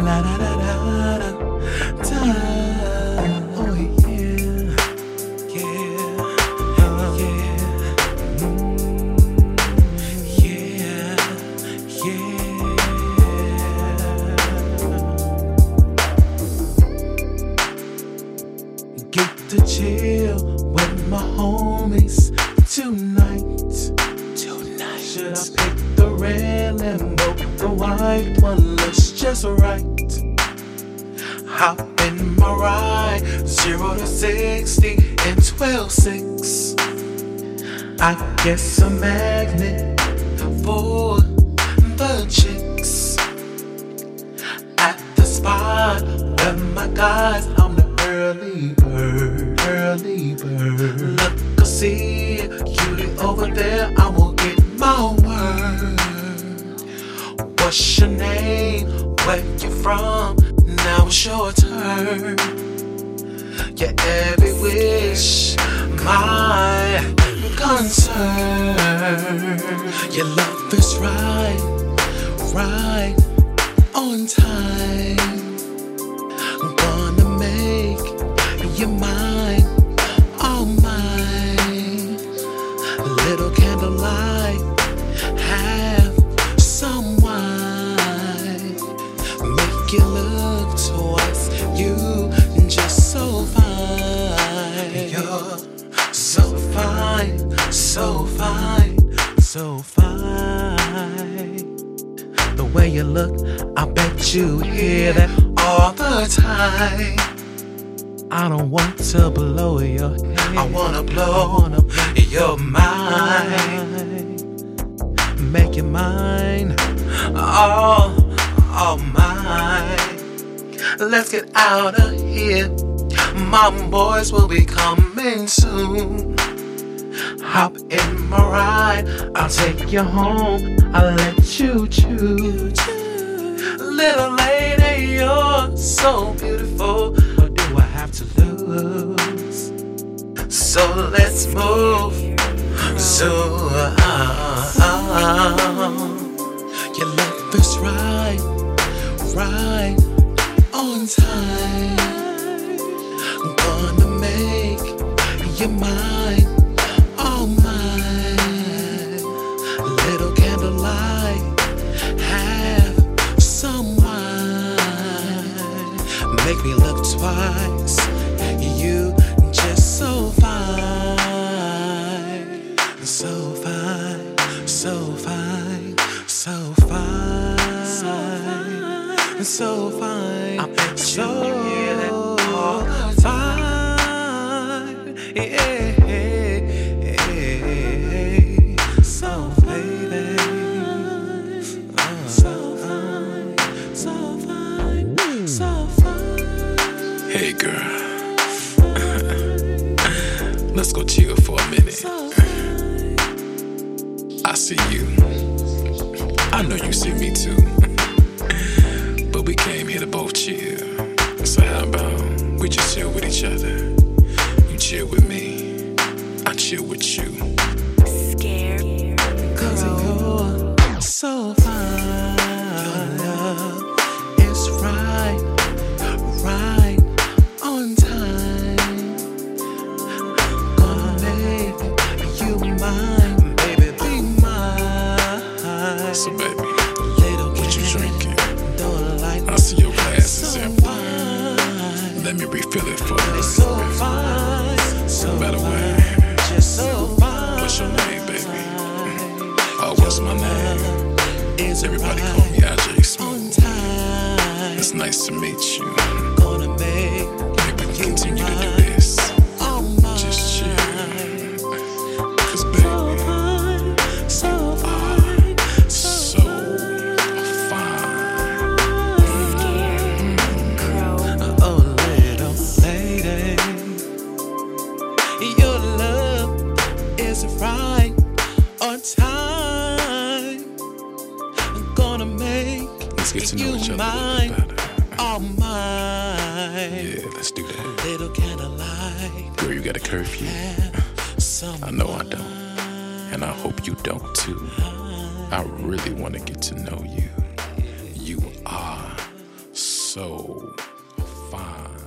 La da da da da da. Oh yeah, yeah, uh, yeah, mm, yeah, yeah. Get to chill with my homies tonight. Tonight. Should I pick the red Lambo? The white one looks just right. Hop in my ride, zero to sixty in twelve six. I guess a magnet for the chicks at the spot where my guys. I'm the early bird, early bird. Look, I see cutie over there. I will get my word. What's your name? Where you from? Now it's your turn. Your every wish, my concern. Your love is right, right on time. I'm gonna make you mine, all mine. Little candlelight, so fine. The way you look, I bet you hear that all the time. I don't want to blow your head. I wanna blow your mind. Make your mind all, all mine. Let's get out of here. Mom boys will be coming soon. Hop in my ride, I'll take you home. I'll let you choose. Little lady, you're so beautiful. What do I have to lose? So let's move. So uh, your love is right, right on time. I'm gonna make you mine, Make me look twice. You just so fine, so fine, so fine, so fine, so fine. so fine. I bet so fine, yeah, Hey girl, let's go chill for a minute. I see you. I know you see me too. But we came here to both chill. So how about we just chill with each other? You chill with me, I chill with you. So baby, Little what you drinking? Don't like I see your glass is empty. fine. Let me refill it for you. It's so fine, so By the way, just so fine. what's your name, baby? Oh, what's my name? Is Everybody call me IJ Smooth. It's nice to meet you. Is right on time. I'm gonna make Let's get to know you each other a mine, little better. all mine. Yeah, let's do that. Little candlelight, Girl, you got a curfew. I know I don't. And I hope you don't too. I really want to get to know you. You are so fine.